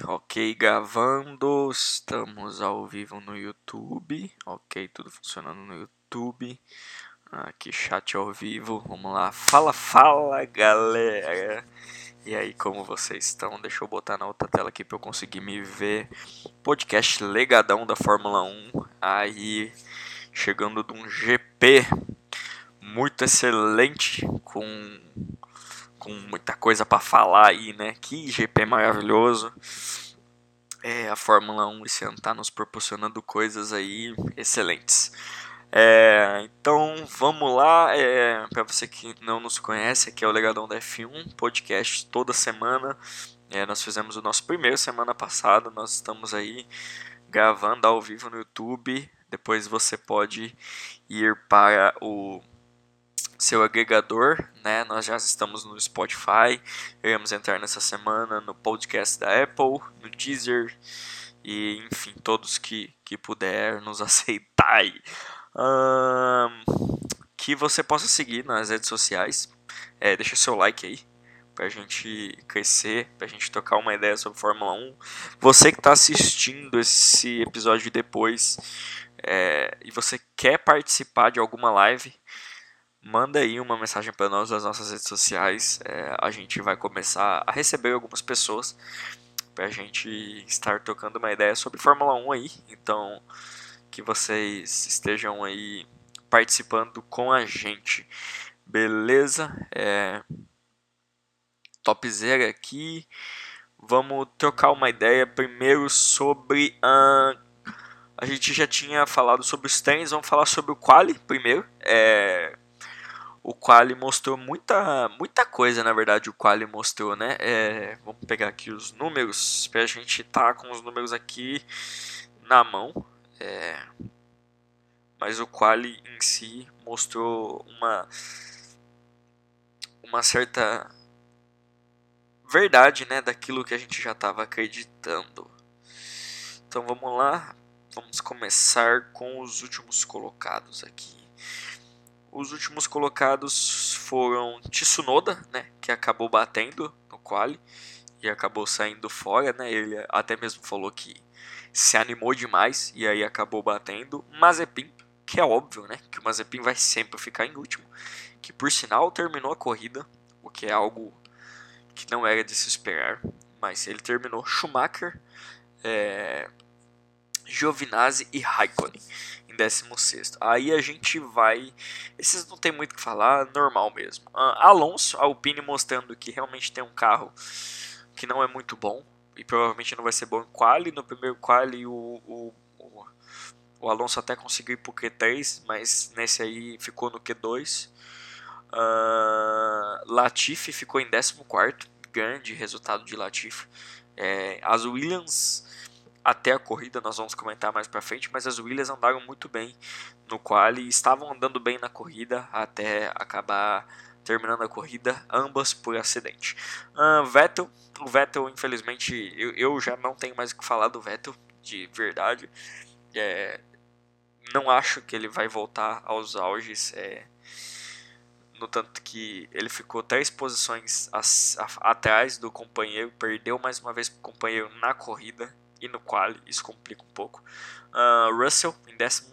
Ok, gravando, estamos ao vivo no YouTube. Ok, tudo funcionando no YouTube. Aqui, chat ao vivo. Vamos lá. Fala, fala, galera. E aí, como vocês estão? Deixa eu botar na outra tela aqui para eu conseguir me ver. Podcast legadão da Fórmula 1. Aí, chegando de um GP muito excelente com com muita coisa para falar aí, né? Que GP maravilhoso. É, a Fórmula 1 esse ano tá nos proporcionando coisas aí excelentes. É, então vamos lá, é, para você que não nos conhece, aqui é o Legadão da F1, podcast toda semana. É, nós fizemos o nosso primeiro semana passada, nós estamos aí gravando ao vivo no YouTube. Depois você pode ir para o seu agregador, né? Nós já estamos no Spotify, iremos entrar nessa semana no podcast da Apple, no Deezer e enfim, todos que, que puder nos aceitar. Um, que você possa seguir nas redes sociais, é, deixa seu like aí pra gente crescer, pra gente tocar uma ideia sobre Fórmula 1. Você que está assistindo esse episódio depois é, e você quer participar de alguma live, manda aí uma mensagem para nós nas nossas redes sociais. É, a gente vai começar a receber algumas pessoas para a gente estar tocando uma ideia sobre Fórmula 1 aí. Então, que vocês estejam aí participando com a gente. Beleza? É... Topzera aqui. Vamos trocar uma ideia primeiro sobre a. A gente já tinha falado sobre os trens, vamos falar sobre o quali primeiro. É o Quali mostrou muita, muita coisa, na verdade, o Quali mostrou, né? É, vamos pegar aqui os números, para a gente tá com os números aqui na mão. É, mas o Quali em si mostrou uma, uma certa verdade, né, daquilo que a gente já estava acreditando. Então vamos lá, vamos começar com os últimos colocados aqui. Os últimos colocados foram Tsunoda, né, que acabou batendo no quali e acabou saindo fora, né? Ele até mesmo falou que se animou demais e aí acabou batendo. Mazepin, que é óbvio, né, que o Mazepin vai sempre ficar em último, que por sinal terminou a corrida, o que é algo que não era de se esperar, mas ele terminou Schumacher, é, Giovinazzi e Raikkonen em 16. Aí a gente vai. Esses não tem muito o que falar, normal mesmo. Uh, Alonso, Alpine mostrando que realmente tem um carro que não é muito bom. E provavelmente não vai ser bom em quali. No primeiro quali o, o, o, o Alonso até conseguiu ir pro Q3, mas nesse aí ficou no Q2. Uh, ah, Latifi ficou em 14, grande resultado de Latifi. É, as Williams até a corrida, nós vamos comentar mais para frente, mas as Williams andaram muito bem no quali, estavam andando bem na corrida até acabar terminando a corrida, ambas por acidente. Uh, Vettel, o Vettel, infelizmente, eu, eu, já não tenho mais o que falar do Vettel, de verdade. É, não acho que ele vai voltar aos auges. É, no tanto que ele ficou três posições atrás do companheiro, perdeu mais uma vez para o companheiro na corrida e no quali, isso complica um pouco. Uh, Russell em 12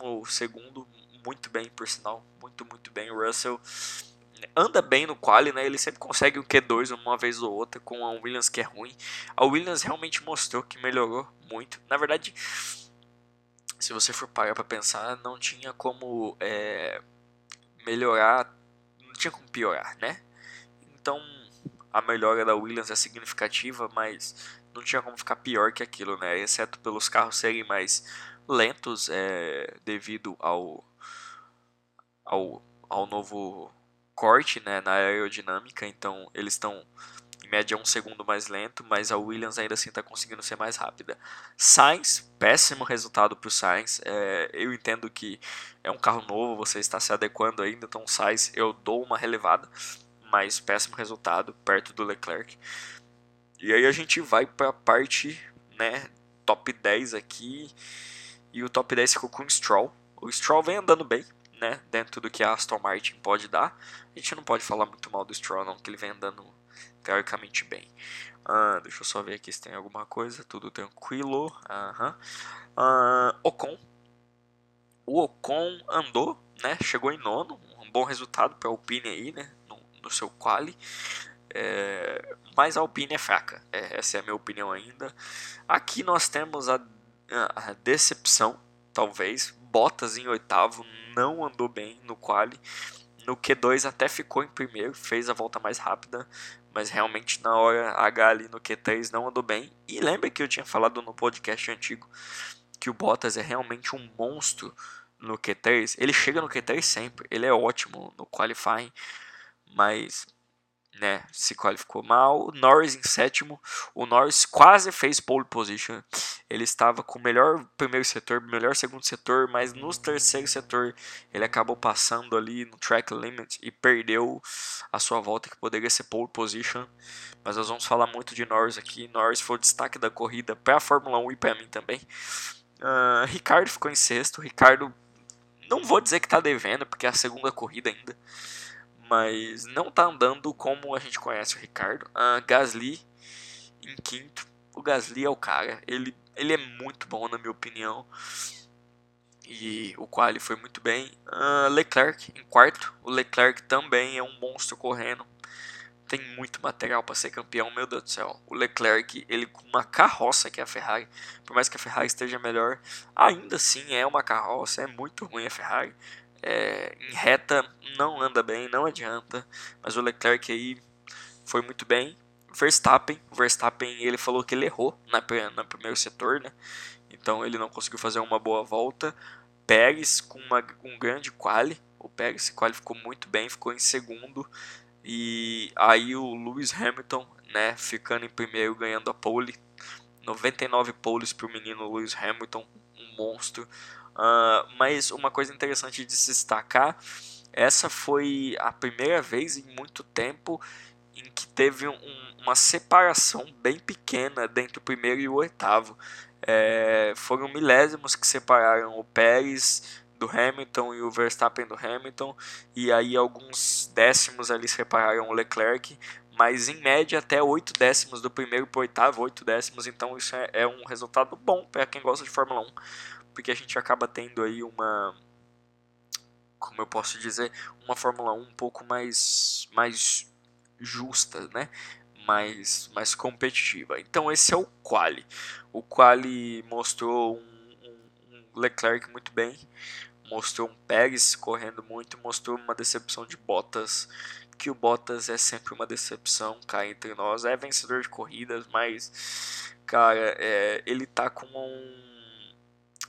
muito bem por sinal, muito, muito bem. Russell anda bem no quali, né? Ele sempre consegue o Q2 uma vez ou outra com a Williams que é ruim. A Williams realmente mostrou que melhorou muito. Na verdade, se você for parar para pensar, não tinha como é, melhorar, não tinha como piorar, né? Então a melhora da Williams é significativa, mas não tinha como ficar pior que aquilo, né? Exceto pelos carros serem mais lentos é, devido ao, ao, ao novo corte né, na aerodinâmica, então eles estão em média um segundo mais lento, mas a Williams ainda assim está conseguindo ser mais rápida. Sainz, péssimo resultado para o Sainz, é, eu entendo que é um carro novo, você está se adequando ainda, então Sainz eu dou uma relevada, mas péssimo resultado perto do Leclerc. E aí a gente vai para a parte, né, top 10 aqui. E o top 10 ficou com o Stroll. O Stroll vem andando bem, né, dentro do que a Aston Martin pode dar. A gente não pode falar muito mal do Stroll não, que ele vem andando teoricamente bem. Uh, deixa eu só ver aqui se tem alguma coisa. Tudo tranquilo. Uhum. Uh, Ocon. O Ocon andou, né? Chegou em nono. Um bom resultado para a Alpine aí, né? No, no seu quali. É, mas a Alpine é fraca. É, essa é a minha opinião ainda. Aqui nós temos a, a decepção, talvez. Bottas em oitavo não andou bem no quali. No Q2 até ficou em primeiro, fez a volta mais rápida, mas realmente na hora H ali no Q3 não andou bem. E lembra que eu tinha falado no podcast antigo que o Bottas é realmente um monstro no Q3. Ele chega no Q3 sempre, ele é ótimo no qualifying, mas né, se qualificou mal. Norris em sétimo. O Norris quase fez pole position. Ele estava com o melhor primeiro setor, melhor segundo setor, mas no terceiro setor ele acabou passando ali no track limit e perdeu a sua volta que poderia ser pole position. Mas nós vamos falar muito de Norris aqui. Norris foi o destaque da corrida para a Fórmula 1 e para mim também. Uh, Ricardo ficou em sexto. Ricardo, não vou dizer que está devendo, porque é a segunda corrida ainda mas não tá andando como a gente conhece o Ricardo. Uh, Gasly em quinto. O Gasly é o cara. Ele, ele é muito bom, na minha opinião. E o quali foi muito bem. Uh, Leclerc em quarto. O Leclerc também é um monstro correndo. Tem muito material para ser campeão, meu Deus do céu. O Leclerc, ele com uma carroça que é a Ferrari, por mais que a Ferrari esteja melhor, ainda assim é uma carroça, é muito ruim a Ferrari. É, em reta não anda bem, não adianta. Mas o Leclerc aí foi muito bem. Verstappen, Verstappen ele falou que ele errou na, no primeiro setor, né? Então ele não conseguiu fazer uma boa volta. Pérez com uma, um grande quali. O Pérez se qualificou muito bem, ficou em segundo. E aí o Lewis Hamilton, né, ficando em primeiro, ganhando a pole. 99 poles para o menino Lewis Hamilton, um monstro. Uh, mas uma coisa interessante de se destacar, essa foi a primeira vez em muito tempo em que teve um, uma separação bem pequena entre o primeiro e o oitavo. É, foram milésimos que separaram o Pérez do Hamilton e o Verstappen do Hamilton, e aí alguns décimos ali separaram o Leclerc, mas em média até 8 décimos do primeiro para o oitavo, 8 décimos, então isso é, é um resultado bom para quem gosta de Fórmula 1 porque a gente acaba tendo aí uma como eu posso dizer, uma Fórmula 1 um pouco mais mais justa, né? Mais mais competitiva. Então esse é o quali. O quali mostrou um, um, um Leclerc muito bem, mostrou um Pérez correndo muito, mostrou uma decepção de Bottas, que o Bottas é sempre uma decepção, cá entre nós, é vencedor de corridas, mas cara, é, ele tá com um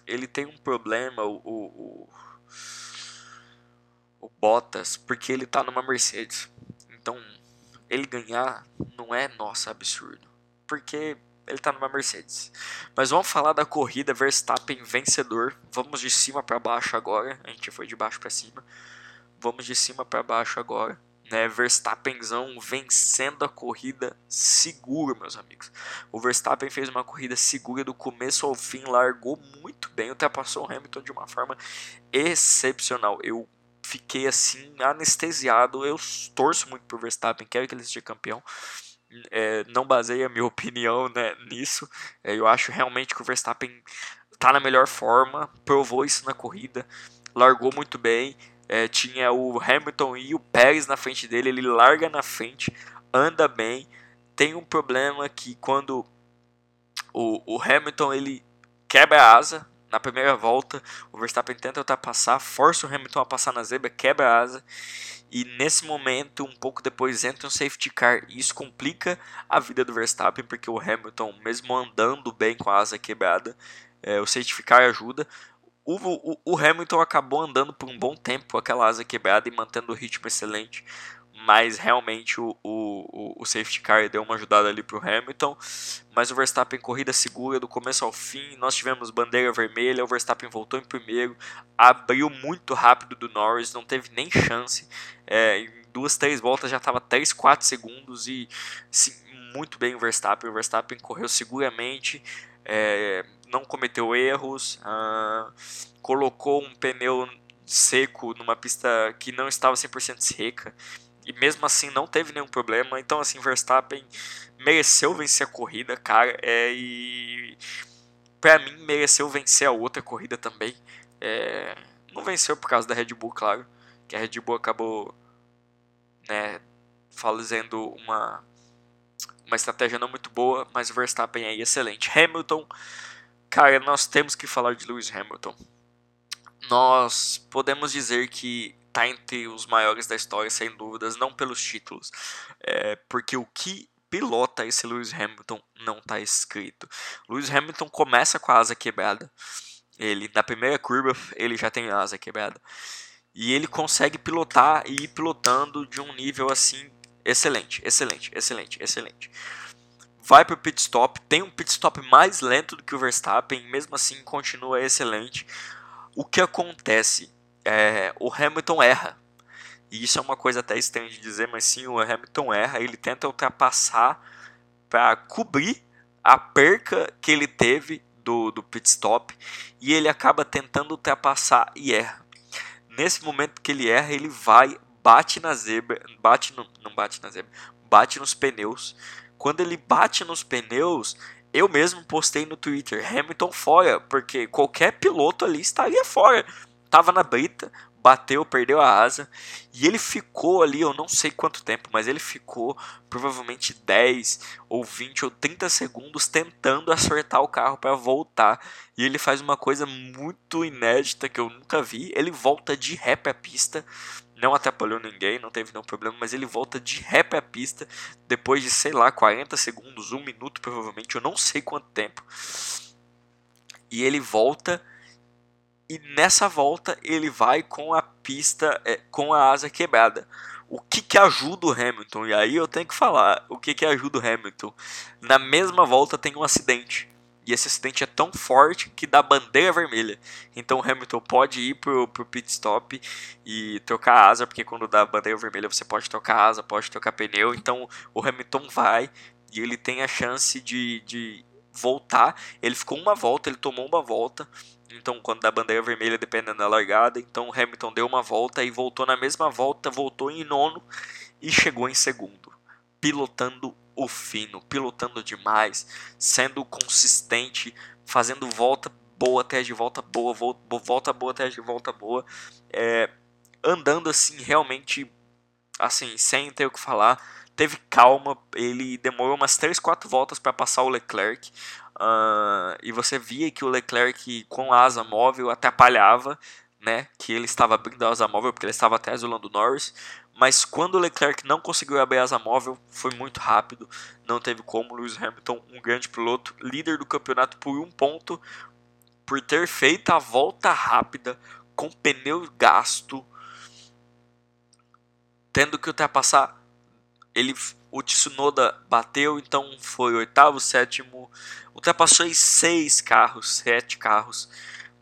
ele tem um problema, o, o, o, Bottas, porque ele tá numa Mercedes. Então, ele ganhar não é, nossa, absurdo. Porque ele tá numa Mercedes. Mas vamos falar da corrida Verstappen vencedor. Vamos de cima para baixo agora. A gente foi de baixo para cima. Vamos de cima para baixo agora né, Verstappenzão vencendo a corrida seguro, meus amigos. O Verstappen fez uma corrida segura do começo ao fim, largou muito bem, ultrapassou o Hamilton de uma forma excepcional. Eu fiquei assim anestesiado. Eu torço muito pro Verstappen, quero que ele seja campeão. É, não baseia minha opinião né, nisso. É, eu acho realmente que o Verstappen está na melhor forma, provou isso na corrida, largou muito bem é, tinha o Hamilton e o Pérez na frente dele, ele larga na frente, anda bem. Tem um problema que quando o, o Hamilton ele quebra a asa na primeira volta, o Verstappen tenta ultrapassar, força o Hamilton a passar na zebra, quebra a asa. E nesse momento, um pouco depois, entra um safety car. E isso complica a vida do Verstappen, porque o Hamilton, mesmo andando bem com a asa quebrada, é, o safety car ajuda. O, o, o, Hamilton acabou andando por um bom tempo aquela asa quebrada e mantendo o ritmo excelente, mas realmente o, o, o safety car deu uma ajudada ali para o Hamilton. Mas o Verstappen corrida segura do começo ao fim. Nós tivemos bandeira vermelha, o Verstappen voltou em primeiro, abriu muito rápido do Norris, não teve nem chance. É, em duas, três voltas já estava 3, 4 segundos e sim, muito bem o Verstappen. O Verstappen correu seguramente. É, não cometeu erros, uh, colocou um pneu seco numa pista que não estava 100% seca. e mesmo assim não teve nenhum problema. Então, assim, Verstappen mereceu vencer a corrida, cara. É, e para mim mereceu vencer a outra corrida também. É, não venceu por causa da Red Bull, claro, que a Red Bull acabou, né, fazendo uma uma estratégia não muito boa, mas o Verstappen é excelente. Hamilton, cara, nós temos que falar de Lewis Hamilton. Nós podemos dizer que tá entre os maiores da história, sem dúvidas, não pelos títulos, é, porque o que pilota esse Lewis Hamilton não está escrito. Lewis Hamilton começa com a asa quebrada. Ele na primeira curva ele já tem a asa quebrada. E ele consegue pilotar e ir pilotando de um nível assim excelente, excelente, excelente, excelente. Vai para o pit stop, tem um pit stop mais lento do que o Verstappen, mesmo assim continua excelente. O que acontece? É, o Hamilton erra. E isso é uma coisa até estranha de dizer, mas sim, o Hamilton erra, ele tenta ultrapassar para cobrir a perca que ele teve do, do pit stop e ele acaba tentando ultrapassar e erra. Nesse momento que ele erra, ele vai, bate na zebra, bate no, não bate na zebra, bate nos pneus. Quando ele bate nos pneus, eu mesmo postei no Twitter, Hamilton fora, porque qualquer piloto ali estaria fora. Tava na brita, bateu, perdeu a asa e ele ficou ali, eu não sei quanto tempo, mas ele ficou provavelmente 10 ou 20 ou 30 segundos tentando acertar o carro para voltar. E ele faz uma coisa muito inédita que eu nunca vi, ele volta de ré para pista. Não atrapalhou ninguém, não teve nenhum problema, mas ele volta de ré para a pista depois de, sei lá, 40 segundos, um minuto provavelmente, eu não sei quanto tempo. E ele volta e nessa volta ele vai com a pista, é, com a asa quebrada. O que, que ajuda o Hamilton? E aí eu tenho que falar o que, que ajuda o Hamilton. Na mesma volta tem um acidente. E esse acidente é tão forte que dá bandeira vermelha. Então Hamilton pode ir pro, pro pit stop e trocar a asa, porque quando dá bandeira vermelha você pode trocar asa, pode trocar pneu. Então o Hamilton vai e ele tem a chance de, de voltar. Ele ficou uma volta, ele tomou uma volta então, quando dá bandeira vermelha, dependendo da largada, então Hamilton deu uma volta e voltou na mesma volta, voltou em nono e chegou em segundo, pilotando o fino, pilotando demais, sendo consistente, fazendo volta boa, até de volta boa, volta boa, até de volta boa, é, andando assim realmente, assim, sem ter o que falar. Teve calma, ele demorou umas 3, 4 voltas para passar o Leclerc. Uh, e você via que o Leclerc com asa móvel atrapalhava, né? Que ele estava abrindo a asa móvel porque ele estava até azulando o Norris. Mas quando o Leclerc não conseguiu abrir a asa móvel, foi muito rápido. Não teve como. Lewis Hamilton, um grande piloto, líder do campeonato por um ponto, por ter feito a volta rápida com pneu gasto, tendo que ultrapassar. Ele o Tsunoda bateu, então foi oitavo, sétimo, ultrapassou em seis carros, sete carros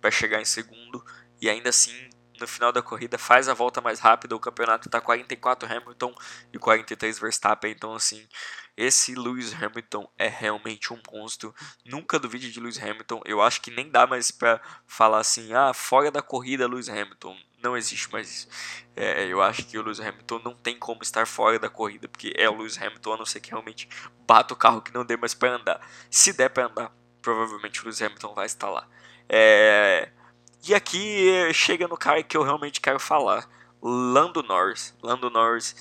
para chegar em segundo e ainda assim no final da corrida faz a volta mais rápida. O campeonato está 44 Hamilton e 43 Verstappen, então assim esse Lewis Hamilton é realmente um monstro. Nunca duvide de Lewis Hamilton. Eu acho que nem dá mais para falar assim, ah, fora da corrida Lewis Hamilton. Não existe mais isso. É, eu acho que o Lewis Hamilton não tem como estar fora da corrida, porque é o Lewis Hamilton, a não ser que realmente bata o carro que não dê mais para andar. Se der para andar, provavelmente o Lewis Hamilton vai estar lá. É... E aqui chega no cara que eu realmente quero falar. Lando Norris. Lando Norris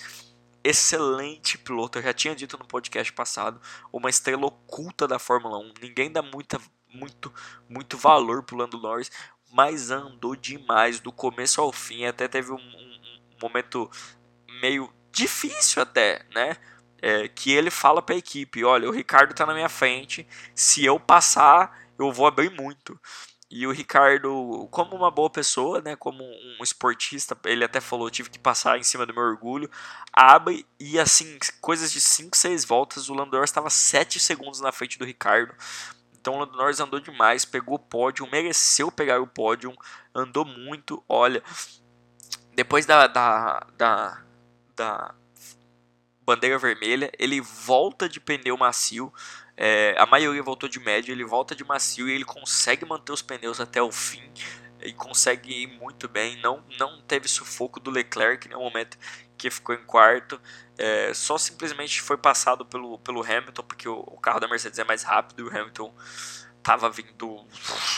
excelente piloto. Eu já tinha dito no podcast passado, uma estrela oculta da Fórmula 1. Ninguém dá muita, muito, muito valor pro Lando Norris, mas andou demais do começo ao fim. Até teve um, um, um momento meio difícil até, né? É, que ele fala para a equipe: olha, o Ricardo está na minha frente, se eu passar, eu vou abrir muito. E o Ricardo, como uma boa pessoa, né, como um esportista, ele até falou, tive que passar em cima do meu orgulho, abre e assim, coisas de 5, 6 voltas, o Lando Norris estava 7 segundos na frente do Ricardo. Então o Lando Norris andou demais, pegou o pódio, mereceu pegar o pódio, andou muito, olha, depois da, da, da, da bandeira vermelha, ele volta de pneu macio, é, a maioria voltou de médio, ele volta de macio e ele consegue manter os pneus até o fim. e consegue ir muito bem. Não, não teve sufoco do Leclerc no momento que ficou em quarto. É, só simplesmente foi passado pelo, pelo Hamilton, porque o, o carro da Mercedes é mais rápido e o Hamilton estava vindo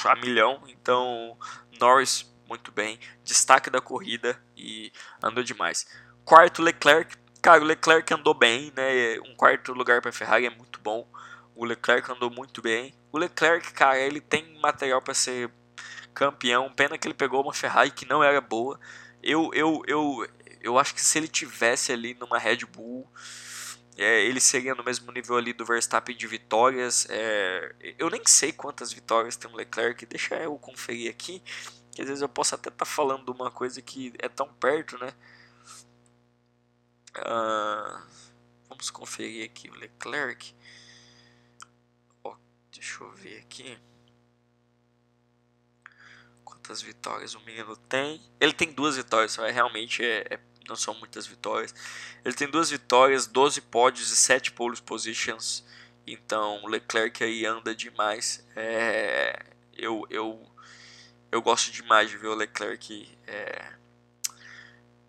a milhão. Então, Norris muito bem, destaque da corrida e andou demais. Quarto, Leclerc. Cara, o Leclerc andou bem, né? Um quarto lugar para Ferrari é muito bom. O Leclerc andou muito bem. O Leclerc, cara, ele tem material para ser campeão. Pena que ele pegou uma Ferrari que não era boa. Eu, eu, eu, eu acho que se ele tivesse ali numa Red Bull, é, ele seria no mesmo nível ali do Verstappen de vitórias. É, eu nem sei quantas vitórias tem o Leclerc. Deixa eu conferir aqui. Que às vezes eu posso até estar tá falando uma coisa que é tão perto, né? Uh, vamos conferir aqui o Leclerc. Deixa eu ver aqui. Quantas vitórias o menino tem? Ele tem duas vitórias, realmente é, é, não são muitas vitórias. Ele tem duas vitórias, 12 pódios e 7 pole positions. Então Leclerc aí anda demais. É, eu, eu, eu gosto demais de ver o Leclerc é,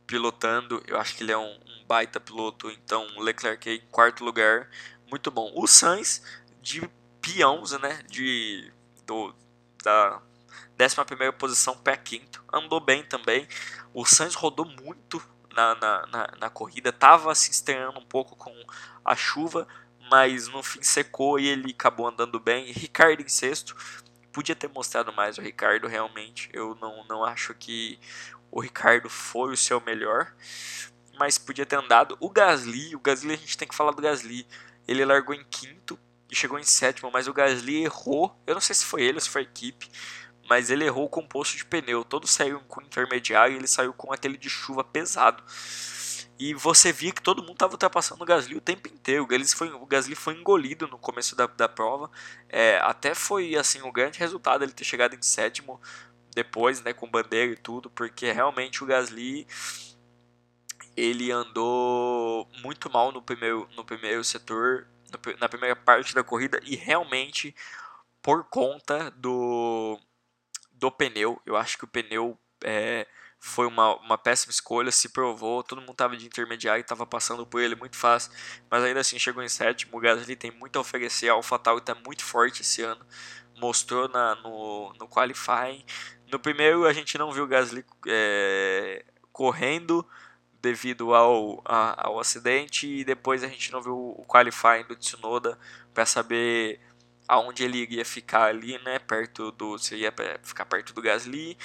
pilotando. Eu acho que ele é um, um baita piloto. Então Leclerc aí em quarto lugar. Muito bom. O Sainz de peãos, né, de, do, da 11 posição para quinto, andou bem também. O Sainz rodou muito na, na, na, na corrida, estava se estranhando um pouco com a chuva, mas no fim secou e ele acabou andando bem. Ricardo em sexto, podia ter mostrado mais o Ricardo realmente. Eu não, não acho que o Ricardo foi o seu melhor, mas podia ter andado. O Gasly, o Gasly a gente tem que falar do Gasly. Ele largou em quinto, e chegou em sétimo, mas o Gasly errou. Eu não sei se foi ele ou se foi a equipe, mas ele errou o composto de pneu. Todos saíram com intermediário e ele saiu com aquele de chuva pesado. E você via que todo mundo estava ultrapassando o Gasly o tempo inteiro. Foi, o Gasly foi engolido no começo da, da prova. É, até foi assim o grande resultado ele ter chegado em sétimo depois, né, com bandeira e tudo, porque realmente o Gasly ele andou muito mal no primeiro, no primeiro setor na primeira parte da corrida e realmente por conta do, do pneu. Eu acho que o pneu é, foi uma, uma péssima escolha, se provou, todo mundo estava de intermediário estava passando por ele muito fácil, mas ainda assim chegou em sétimo. O Gasly tem muito a oferecer, a AlphaTauri está muito forte esse ano, mostrou na, no, no qualifying. No primeiro a gente não viu o Gasly é, correndo, devido ao, a, ao acidente e depois a gente não viu o qualifying do Tsunoda para saber aonde ele iria ficar ali, né, perto do se ia ficar perto do Gasly,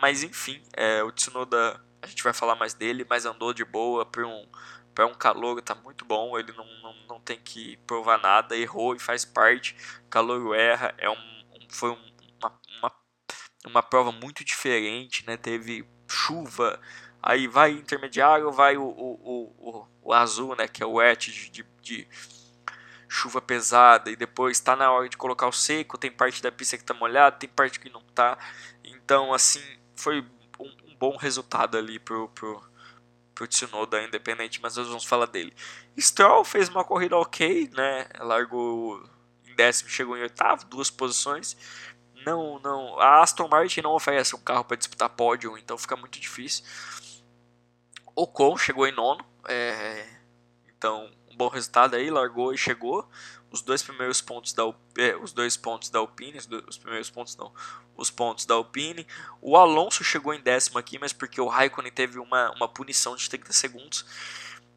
mas enfim, é, o Tsunoda a gente vai falar mais dele, mas andou de boa para um para um calor tá muito bom, ele não, não, não tem que provar nada, errou e faz parte, calor erra, é um, um foi um, uma, uma, uma prova muito diferente, né, teve chuva, Aí vai intermediário, vai o, o, o, o azul, né, que é o wet de, de, de chuva pesada, e depois está na hora de colocar o seco, tem parte da pista que está molhada, tem parte que não está. Então, assim, foi um, um, bom resultado ali pro, pro, pro Tsunoda independente, mas nós vamos falar dele. Stroll fez uma corrida ok, né, largou em décimo, chegou em oitavo, duas posições. Não, não, a Aston Martin não oferece um carro para disputar pódio, então fica muito difícil. Ocon chegou em nono, é, então um bom resultado aí, largou e chegou. Os dois primeiros pontos da é, os dois pontos da Alpine, os primeiros pontos não, os pontos da Alpine. O Alonso chegou em décimo aqui, mas porque o Raikkonen teve uma, uma punição de 30 segundos.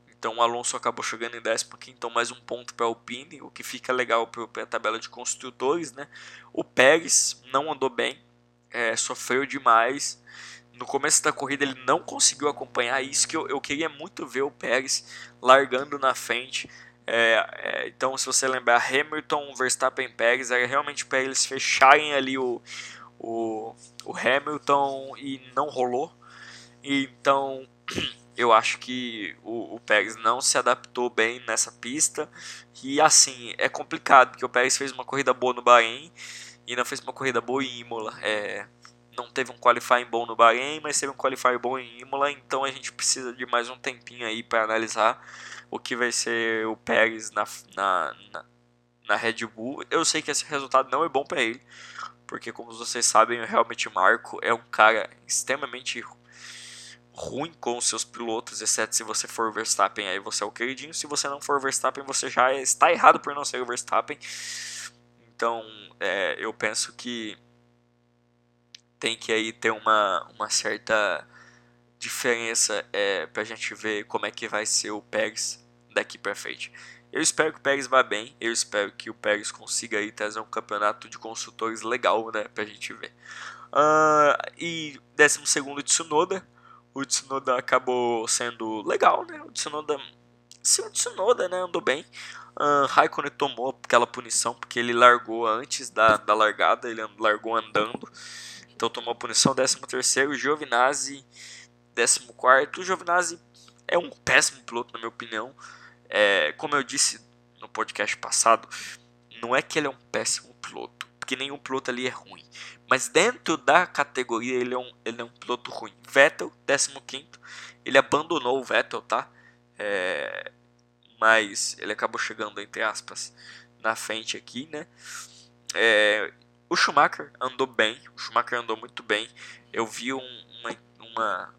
Então o Alonso acabou chegando em décimo aqui, então mais um ponto para a Alpine, o que fica legal para a tabela de construtores, né? O Pérez não andou bem, é, sofreu demais no começo da corrida ele não conseguiu acompanhar isso que eu, eu queria muito ver o Pérez largando na frente. É, é, então, se você lembrar, Hamilton, Verstappen, Pérez, era realmente para eles fecharem ali o, o, o Hamilton e não rolou. Então, eu acho que o, o Pérez não se adaptou bem nessa pista. E assim, é complicado, porque o Pérez fez uma corrida boa no Bahrein e não fez uma corrida boa em Imola. É, não teve um qualifying bom no Bahrein, mas teve um qualifying bom em Imola, então a gente precisa de mais um tempinho aí para analisar o que vai ser o Pérez na, na, na, na, Red Bull. Eu sei que esse resultado não é bom para ele, porque como vocês sabem, o Helmut Marko é um cara extremamente ruim com os seus pilotos, exceto se você for Verstappen, aí você é o queridinho. Se você não for Verstappen, você já está errado por não ser o Verstappen. Então, é, eu penso que tem que aí ter uma, uma certa diferença é, para a gente ver como é que vai ser o Pérez daqui para frente. Eu espero que o Pérez vá bem, eu espero que o Pérez consiga aí trazer um campeonato de construtores legal, né, pra gente ver. Uh, e 12 segundo Tsunoda, o Tsunoda acabou sendo legal, né, o Tsunoda, sim, o Tsunoda, né, andou bem. Uh, Raikkonen tomou aquela punição porque ele largou antes da, da largada, ele largou andando, então tomou punição. 13 terceiro, Giovinazzi, 14 quarto, o Giovinazzi é um péssimo piloto na minha opinião, é, como eu disse no podcast passado, não é que ele é um péssimo piloto, porque nenhum piloto ali é ruim. Mas dentro da categoria ele é um, ele é um piloto ruim. Vettel, 15, ele abandonou o Vettel, tá? É, mas ele acabou chegando, entre aspas, na frente aqui, né? É, o Schumacher andou bem, o Schumacher andou muito bem. Eu vi um, uma, uma,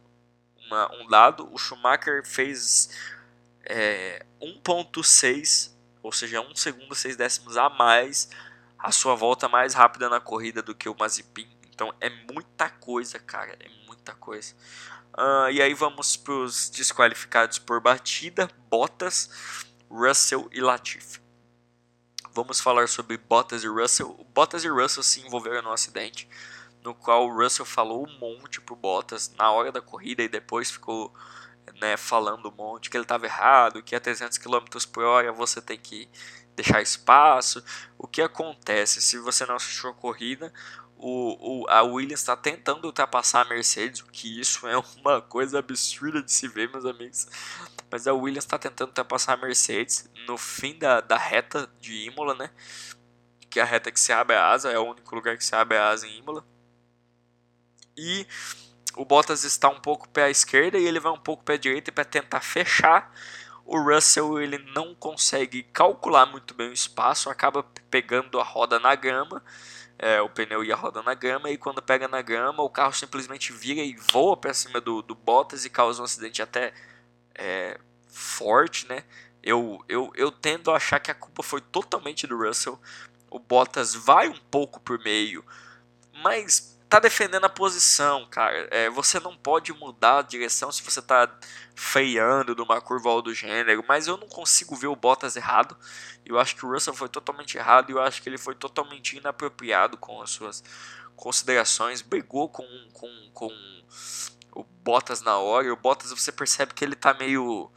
uma, um dado, o Schumacher fez é, 1.6, ou seja, 1 segundo 6 décimos a mais a sua volta mais rápida na corrida do que o Mazepin. Então é muita coisa, cara, é muita coisa. Uh, e aí vamos para os desqualificados por batida, Bottas, Russell e Latifi. Vamos falar sobre Bottas e Russell. Bottas e Russell se envolveram no acidente, no qual o Russell falou um monte pro Bottas na hora da corrida e depois ficou né, falando um monte que ele estava errado, que a 300 km por hora você tem que deixar espaço. O que acontece se você não assistiu a corrida? O, o, a Williams está tentando ultrapassar a Mercedes, o que isso é uma coisa absurda de se ver, meus amigos. Mas a Williams está tentando ultrapassar a Mercedes no fim da, da reta de Imola, né? Que é a reta que se abre a asa, é o único lugar que se abre a asa em Imola. E o Bottas está um pouco pé à esquerda e ele vai um pouco pé à direita para tentar fechar. O Russell ele não consegue calcular muito bem o espaço, acaba pegando a roda na grama, é, o pneu e a roda na grama, e quando pega na grama, o carro simplesmente vira e voa para cima do, do Bottas e causa um acidente até é, forte, né? Eu, eu, eu tendo a achar que a culpa foi totalmente do Russell. O Bottas vai um pouco por meio, mas tá defendendo a posição, cara. É, você não pode mudar a direção se você tá freando numa curva ou do gênero, mas eu não consigo ver o Bottas errado. Eu acho que o Russell foi totalmente errado e eu acho que ele foi totalmente inapropriado com as suas considerações. Brigou com, com, com o Bottas na hora o Bottas você percebe que ele tá meio.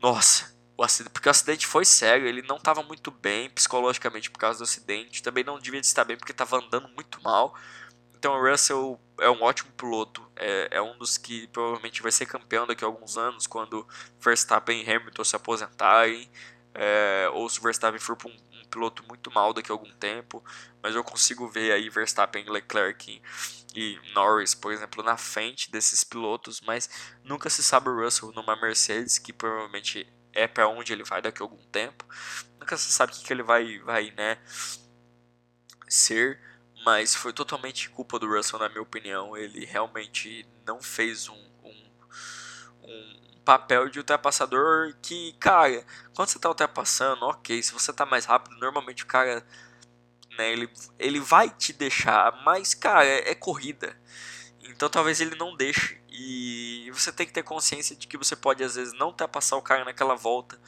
Nossa, o acidente, porque o acidente foi sério, ele não estava muito bem psicologicamente por causa do acidente, também não devia estar bem porque estava andando muito mal. Então o Russell é um ótimo piloto, é, é, um dos que provavelmente vai ser campeão daqui a alguns anos, quando Verstappen e Hamilton se aposentarem, é, ou se Verstappen for um, um, piloto muito mal daqui a algum tempo, mas eu consigo ver aí Verstappen, Leclerc e Norris, por exemplo, na frente desses pilotos, mas nunca se sabe o Russell numa Mercedes, que provavelmente é para onde ele vai daqui a algum tempo, nunca se sabe o que, que ele vai, vai né, ser, mas foi totalmente culpa do Russell, na minha opinião. Ele realmente não fez um, um, um papel de ultrapassador que, cara, quando você tá ultrapassando, ok, se você tá mais rápido, normalmente o cara, né, ele, ele vai te deixar, mas, cara, é, é corrida. Então talvez ele não deixe. E você tem que ter consciência de que você pode, às vezes, não ultrapassar o cara naquela volta,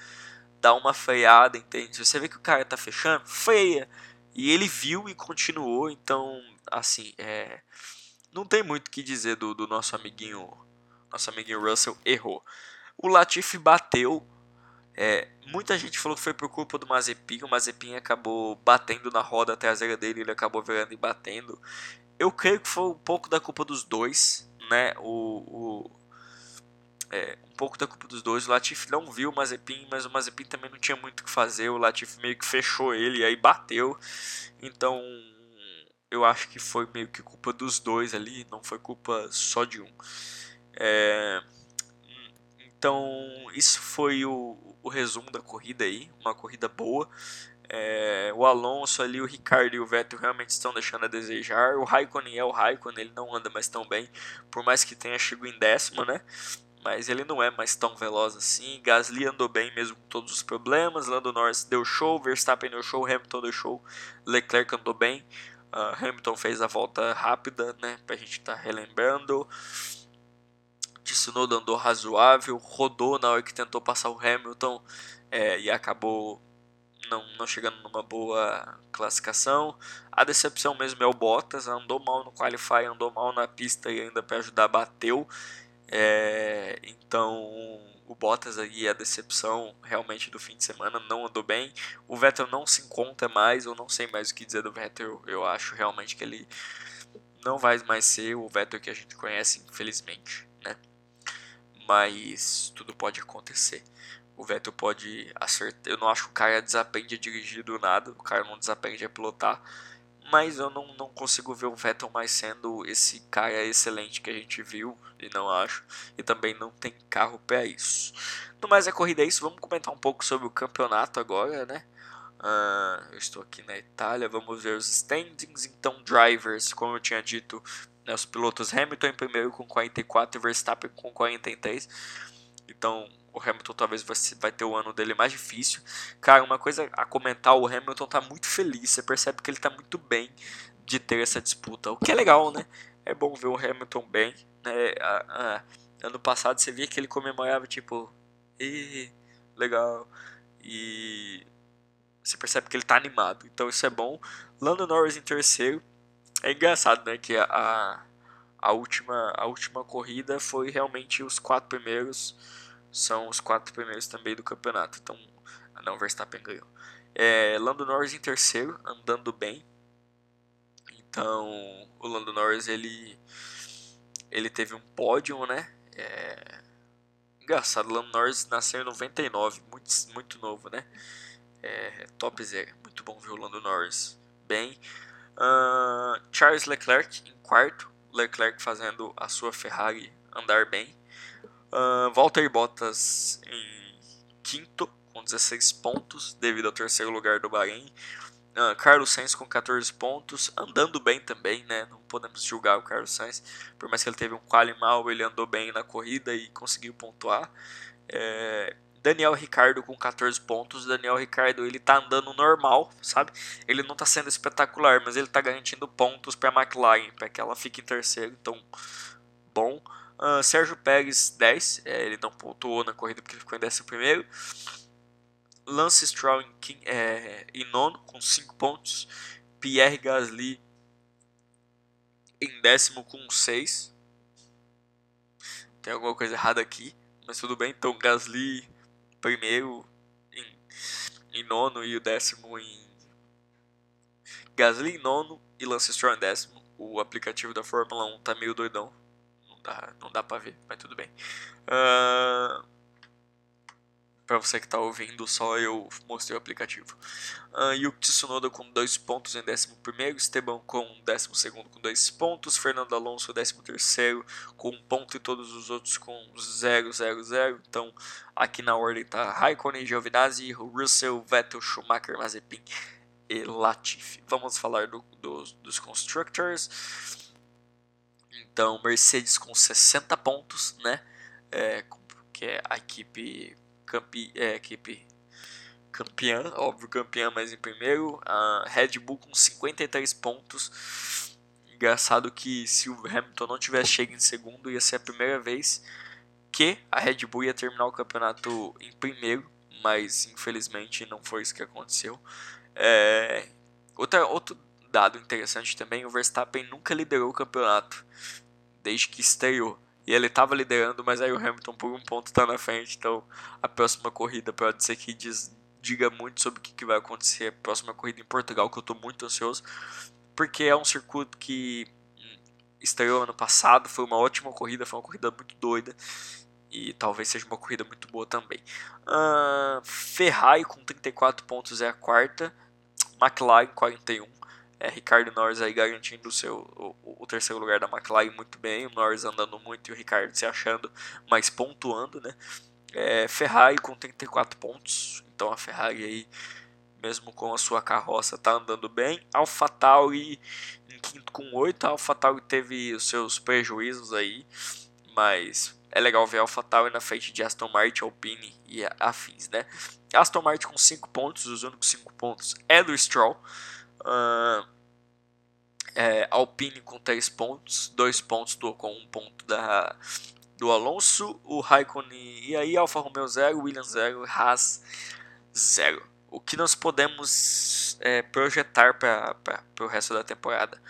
dar uma freada, entende? Se você vê que o cara tá fechando, freia e ele viu e continuou, então, assim, é, não tem muito o que dizer do, do nosso amiguinho, nosso amiguinho Russell errou. O Latifi bateu, é, muita gente falou que foi por culpa do Mazepin, o Mazepin acabou batendo na roda traseira dele, ele acabou virando e batendo. Eu creio que foi um pouco da culpa dos dois, né? O, o é, um pouco da culpa dos dois. O Latifi não viu o Mazepin, mas o Mazepin também não tinha muito o que fazer. O Latifi meio que fechou ele e aí bateu. Então eu acho que foi meio que culpa dos dois ali, não foi culpa só de um. É, então isso foi o, o resumo da corrida aí, uma corrida boa. É, o Alonso ali, o Ricardo e o Vettel realmente estão deixando a desejar. O Raikkonen é o Raikkonen, ele não anda mais tão bem, por mais que tenha chegado em décimo, né? Mas ele não é mais tão veloz assim. Gasly andou bem mesmo com todos os problemas. Lando Norris deu show, Verstappen deu show, Hamilton deu show, Leclerc andou bem. Uh, Hamilton fez a volta rápida, né? Pra gente estar tá relembrando. Tsunoda andou razoável, rodou na hora que tentou passar o Hamilton é, e acabou não, não chegando numa boa classificação. A decepção mesmo é o Bottas, andou mal no Qualify, andou mal na pista e ainda para ajudar bateu. É, então o Bottas aí a decepção realmente do fim de semana não andou bem. O Vettel não se encontra mais, eu não sei mais o que dizer do Vettel. Eu acho realmente que ele não vai mais ser o Vettel que a gente conhece, infelizmente, né? Mas tudo pode acontecer. O Vettel pode acertar. Eu não acho que o cara desaprende a dirigir do nada. O cara não desaprende a pilotar. Mas eu não, não consigo ver o Vettel mais sendo esse cara excelente que a gente viu. E não acho. E também não tem carro para isso. No mais, a corrida é isso. Vamos comentar um pouco sobre o campeonato agora, né? Uh, eu estou aqui na Itália. Vamos ver os standings. Então, drivers, como eu tinha dito, né, os pilotos Hamilton em primeiro com 44 e Verstappen com 43. Então, o Hamilton talvez vai ter o ano dele mais difícil. Cara, uma coisa a comentar, o Hamilton tá muito feliz, você percebe que ele tá muito bem de ter essa disputa, o que é legal, né? É bom ver o Hamilton bem, né? ano passado você via que ele comemorava tipo, e legal, e você percebe que ele tá animado, então isso é bom. Lando Norris em terceiro, é engraçado, né, que a, a última a última corrida foi realmente os quatro primeiros são os quatro primeiros também do campeonato. Então, não, Verstappen ganhou. É, Lando Norris em terceiro, andando bem. Então, o Lando Norris ele ele teve um pódio, né? É, engraçado, Lando Norris nasceu em 99, muito, muito novo, né? É, top zero, muito bom ver o Lando Norris bem. Uh, Charles Leclerc em quarto, Leclerc fazendo a sua Ferrari andar bem. Uh, Valtteri Bottas em quinto, com 16 pontos, devido ao terceiro lugar do Bahrein. Uh, Carlos Sainz com 14 pontos, andando bem também, né? Não podemos julgar o Carlos Sainz, por mais que ele teve um quali mal, ele andou bem na corrida e conseguiu pontuar. É, Daniel Ricardo com 14 pontos. Daniel Ricardo ele tá andando normal, sabe? Ele não tá sendo espetacular, mas ele tá garantindo pontos para a McLaren, para que ela fique em terceiro. Então, bom. Uh, Sérgio Pérez, 10. É, ele não pontuou na corrida porque ele ficou em 11. Lance Stroll em, é, em nono, com 5 pontos. Pierre Gasly em décimo com 6. Tem alguma coisa errada aqui, mas tudo bem. Então, Gasly primeiro em, em nono e o décimo em. Gasly em nono e Lance Stroll em décimo. O aplicativo da Fórmula 1 tá meio doidão dá, não dá pra ver, mas tudo bem. Uh, para você que está ouvindo, só eu mostrei o aplicativo. Uh, Yuki Tsunoda com 2 pontos em 11, Esteban com 12 com 2 pontos, Fernando Alonso 13 com 1 um ponto e todos os outros com 0, 0, 0. Então aqui na ordem está Raikkonen, Giovinazzi, Russell, Vettel, Schumacher, Mazepin e Latifi. Vamos falar do, do, dos Constructors. Então, Mercedes com 60 pontos, né? É, que é a equipe, é, equipe campeã, óbvio campeã, mas em primeiro. A Red Bull com 53 pontos. Engraçado que se o Hamilton não tivesse chegado em segundo, ia ser a primeira vez que a Red Bull ia terminar o campeonato em primeiro, mas infelizmente não foi isso que aconteceu. É, outra, outro dado interessante também, o Verstappen nunca liderou o campeonato desde que estreou. E ele estava liderando, mas aí o Hamilton por um ponto está na frente. Então a próxima corrida pode ser que diz, diga muito sobre o que, que vai acontecer. A próxima corrida em Portugal, que eu estou muito ansioso. Porque é um circuito que hum, estreou ano passado, foi uma ótima corrida, foi uma corrida muito doida. E talvez seja uma corrida muito boa também. Uh, Ferrari com 34 pontos é a quarta. McLaren 41. É, Ricardo Norris aí garantindo o, seu, o, o, terceiro lugar da McLaren muito bem, o Norris andando muito e o Ricardo se achando, mas pontuando, né? É, Ferrari com 34 pontos, então a Ferrari aí mesmo com a sua carroça, tá andando bem. AlphaTauri em quinto com 8, a AlphaTauri teve os seus prejuízos aí, mas é legal ver a AlphaTauri na frente de Aston Martin, Alpine e afins, né? Aston Martin com 5 pontos, os únicos 5 pontos é do Stroll. Uh, é, Alpine com 3 pontos, 2 pontos do com 1 um ponto da, do Alonso, o Raikkonen e aí Alfa Romeo 0, Williams 0, Haas 0. O que nós podemos é, projetar para o resto da temporada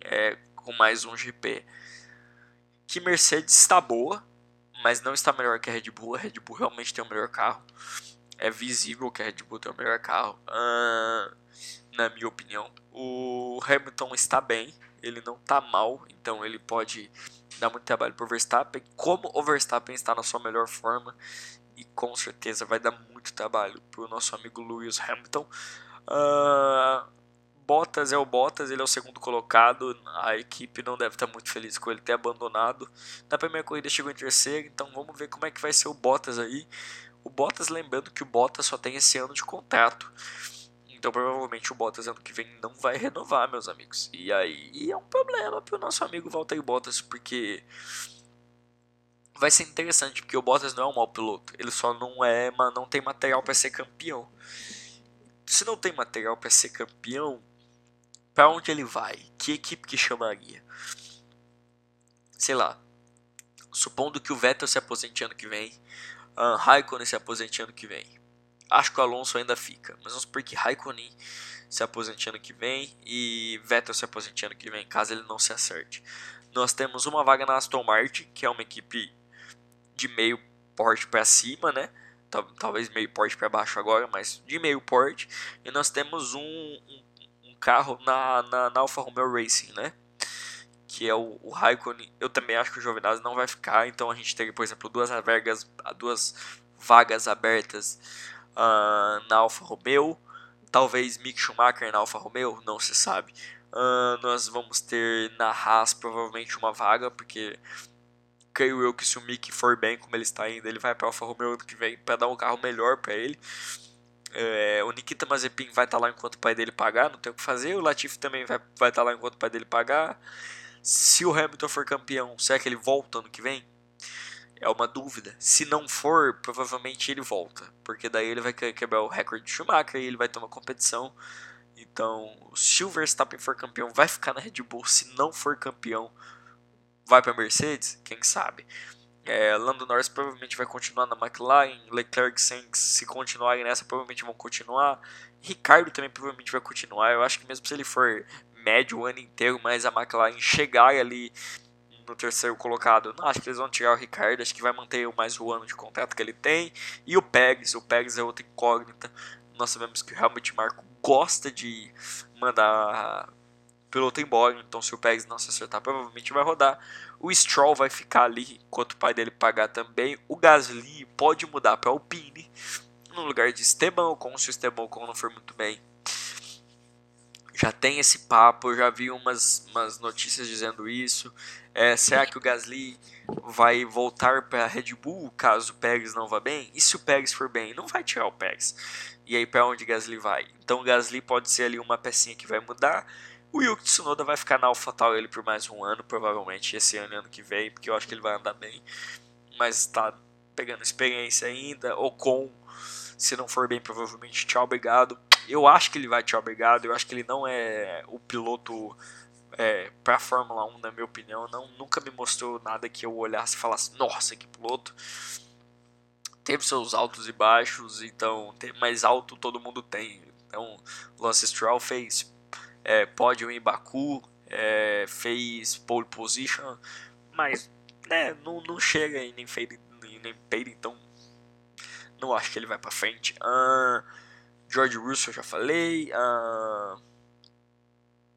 é, com mais um GP? Que Mercedes está boa, mas não está melhor que a Red Bull. A Red Bull realmente tem o melhor carro. É visível que a Red Bull tem o melhor carro, uh, na minha opinião. O Hamilton está bem, ele não está mal, então ele pode dar muito trabalho para o Verstappen. Como o Verstappen está na sua melhor forma, e com certeza vai dar muito trabalho para o nosso amigo Lewis Hamilton. Uh, Bottas é o Bottas, ele é o segundo colocado. A equipe não deve estar muito feliz com ele ter abandonado. Na primeira corrida chegou em terceiro, então vamos ver como é que vai ser o Bottas aí. O Bottas, lembrando que o Bottas só tem esse ano de contrato. Então provavelmente o Bottas ano que vem não vai renovar, meus amigos. E aí é um problema para o nosso amigo Valtteri Bottas, porque vai ser interessante, porque o Bottas não é um mau piloto. Ele só não é, não tem material para ser campeão. Se não tem material para ser campeão, para onde ele vai? Que equipe que chamaria? Sei lá. Supondo que o Vettel se aposente ano que vem, uh, Raikkonen se aposente ano que vem. Acho que o Alonso ainda fica, mas vamos supor que Raikkonen se aposente ano que vem e Vettel se aposente ano que vem, caso ele não se acerte. Nós temos uma vaga na Aston Martin, que é uma equipe de meio porte para cima, né? Talvez meio porte para baixo agora, mas de meio porte. E nós temos um, um carro na, na, na Alfa Romeo Racing, né? Que é o, o Raikkonen. Eu também acho que o Giovinazzi não vai ficar, então a gente tem, por exemplo, duas vagas, duas vagas abertas uh, na Alfa Romeo. Talvez Mick Schumacher na Alfa Romeo, não se sabe. Uh, nós vamos ter na Haas provavelmente uma vaga, porque creio eu que se o Mick for bem como ele está indo, ele vai para Alfa Romeo ano que vem para dar um carro melhor para ele. É, o Nikita Mazepin vai estar tá lá enquanto o pai dele pagar, não tem o que fazer. O Latifi também vai, vai estar tá lá enquanto o pai dele pagar. Se o Hamilton for campeão, será que ele volta ano que vem? É uma dúvida. Se não for, provavelmente ele volta. Porque daí ele vai quebrar o recorde de Schumacher e ele vai ter uma competição. Então, se o Verstappen for campeão, vai ficar na Red Bull. Se não for campeão, vai para Mercedes? Quem sabe? É, Lando Norris provavelmente vai continuar na McLaren, Leclerc Sainz, se continuarem nessa, provavelmente vão continuar. Ricardo também provavelmente vai continuar. Eu acho que mesmo se ele for médio o ano inteiro, mas a McLaren chegar ali no terceiro colocado, não acho que eles vão tirar o Ricardo, acho que vai manter mais o ano de contrato que ele tem. E o Pérez, o Pérez é outra incógnita. Nós sabemos que o Helmut Marko gosta de mandar piloto embora, então se o Pérez não se acertar, provavelmente vai rodar. O Stroll vai ficar ali enquanto o pai dele pagar também. O Gasly pode mudar para Alpine no lugar de Esteban Ocon, se o Esteban Ocon não for muito bem. Já tem esse papo, já vi umas, umas notícias dizendo isso. É, será que o Gasly vai voltar para a Red Bull caso o Pérez não vá bem? E se o Pérez for bem? Não vai tirar o Pérez. E aí para onde o Gasly vai? Então o Gasly pode ser ali uma pecinha que vai mudar. O Yuki Tsunoda vai ficar na AlphaTauri ele por mais um ano, provavelmente esse ano e ano que vem, porque eu acho que ele vai andar bem. Mas está pegando experiência ainda. Ou com, se não for bem, provavelmente tchau, obrigado. Eu acho que ele vai tchau, obrigado. Eu acho que ele não é o piloto é, para Fórmula 1, na minha opinião. Não, nunca me mostrou nada que eu olhasse e falasse, nossa, que piloto. Teve seus altos e baixos, então mais alto todo mundo tem. Então, Lance Stroll fez é, pódio em Baku, é, fez pole position, mas né, não, não chega em nem feio nem peito, então não acho que ele vai para frente. Uh, George Russell já falei. Uh,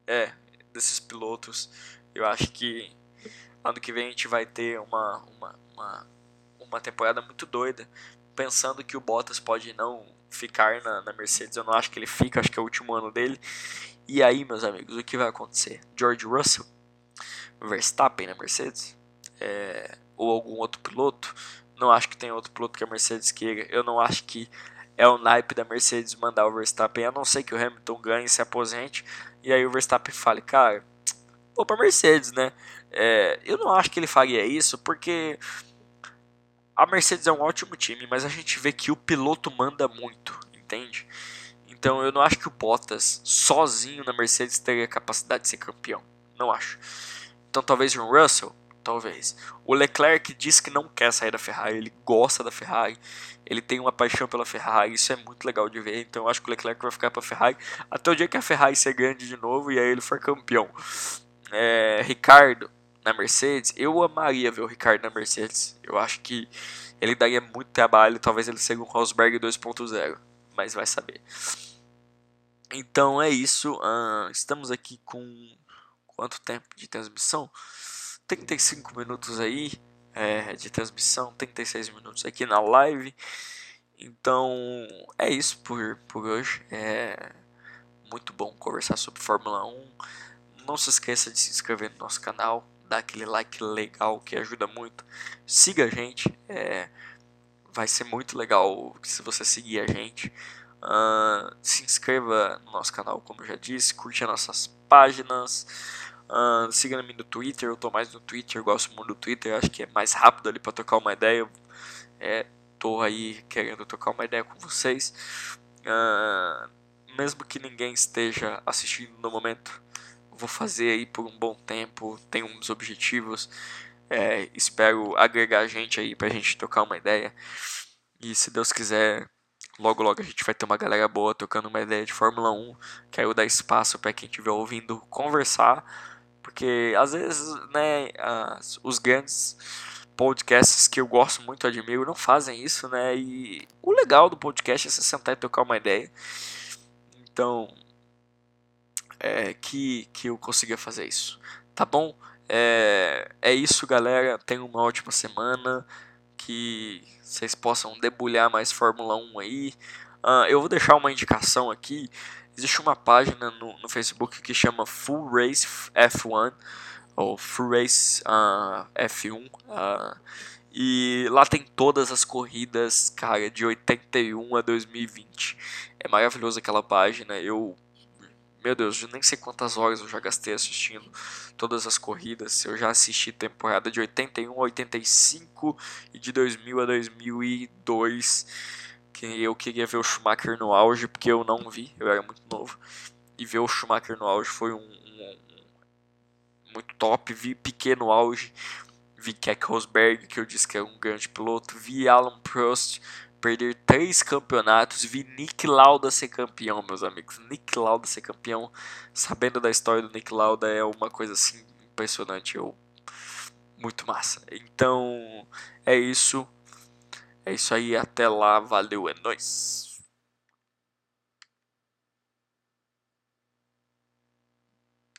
é, desses pilotos, eu acho que ano que vem a gente vai ter uma, uma, uma, uma temporada muito doida, pensando que o Bottas pode não ficar na, na Mercedes, eu não acho que ele fica, acho que é o último ano dele. E aí, meus amigos, o que vai acontecer? George Russell, Verstappen na Mercedes, é, ou algum outro piloto? Não acho que tem outro piloto que a Mercedes queira. Eu não acho que é o naipe da Mercedes mandar o Verstappen, a não ser que o Hamilton ganhe e se aposente, e aí o Verstappen fale, cara, vou pra Mercedes, né? É, eu não acho que ele faria isso, porque a Mercedes é um ótimo time, mas a gente vê que o piloto manda muito, entende? Então eu não acho que o Bottas sozinho na Mercedes teria capacidade de ser campeão. Não acho. Então talvez o Russell, talvez. O Leclerc diz que não quer sair da Ferrari, ele gosta da Ferrari, ele tem uma paixão pela Ferrari, isso é muito legal de ver. Então eu acho que o Leclerc vai ficar para a Ferrari até o dia que a Ferrari ser grande de novo e aí ele for campeão. É, Ricardo na Mercedes, eu amaria ver o Ricardo na Mercedes. Eu acho que ele daria muito trabalho, talvez ele seja um Rosberg 2.0, mas vai saber. Então é isso. Uh, estamos aqui com quanto tempo de transmissão? 35 minutos aí é, de transmissão, 36 minutos aqui na live. Então é isso por, por hoje. É muito bom conversar sobre Fórmula 1. Não se esqueça de se inscrever no nosso canal, dar aquele like legal que ajuda muito. Siga a gente, é, vai ser muito legal se você seguir a gente. Uh, se inscreva no nosso canal, como já disse, curte as nossas páginas. Uh, Siga-me no Twitter, eu tô mais no Twitter, gosto muito do Twitter, acho que é mais rápido ali para trocar uma ideia. É, tô aí querendo trocar uma ideia com vocês. Uh, mesmo que ninguém esteja assistindo no momento, vou fazer aí por um bom tempo, tenho uns objetivos. É, espero agregar gente aí pra gente trocar uma ideia. E se Deus quiser, Logo, logo a gente vai ter uma galera boa tocando uma ideia de Fórmula 1. Quero dar espaço para quem estiver ouvindo conversar. Porque às vezes, né, as, os grandes podcasts que eu gosto muito, admiro, não fazem isso, né? E o legal do podcast é você sentar e tocar uma ideia. Então, é que, que eu consiga fazer isso. Tá bom? É, é isso, galera. Tenha uma ótima semana que vocês possam debulhar mais Fórmula 1 aí. Uh, eu vou deixar uma indicação aqui. Existe uma página no, no Facebook que chama Full Race F1 ou Full Race uh, ah, F1 uh, ah, e lá tem todas as corridas, cara, de 81 a 2020. É maravilhoso aquela página. Eu meu Deus, eu nem sei quantas horas eu já gastei assistindo todas as corridas. Eu já assisti temporada de 81 a 85 e de 2000 a 2002. Que eu queria ver o Schumacher no auge, porque eu não vi, eu era muito novo. E ver o Schumacher no auge foi um, um, um muito top. Vi Piquet no auge, vi Keck Rosberg, que eu disse que é um grande piloto. Vi Alan Prost perder três campeonatos, vi Nick Lauda ser campeão, meus amigos. Nick Lauda ser campeão, sabendo da história do Nick Lauda é uma coisa assim impressionante, eu muito massa. Então, é isso. É isso aí, até lá, valeu, é nóis.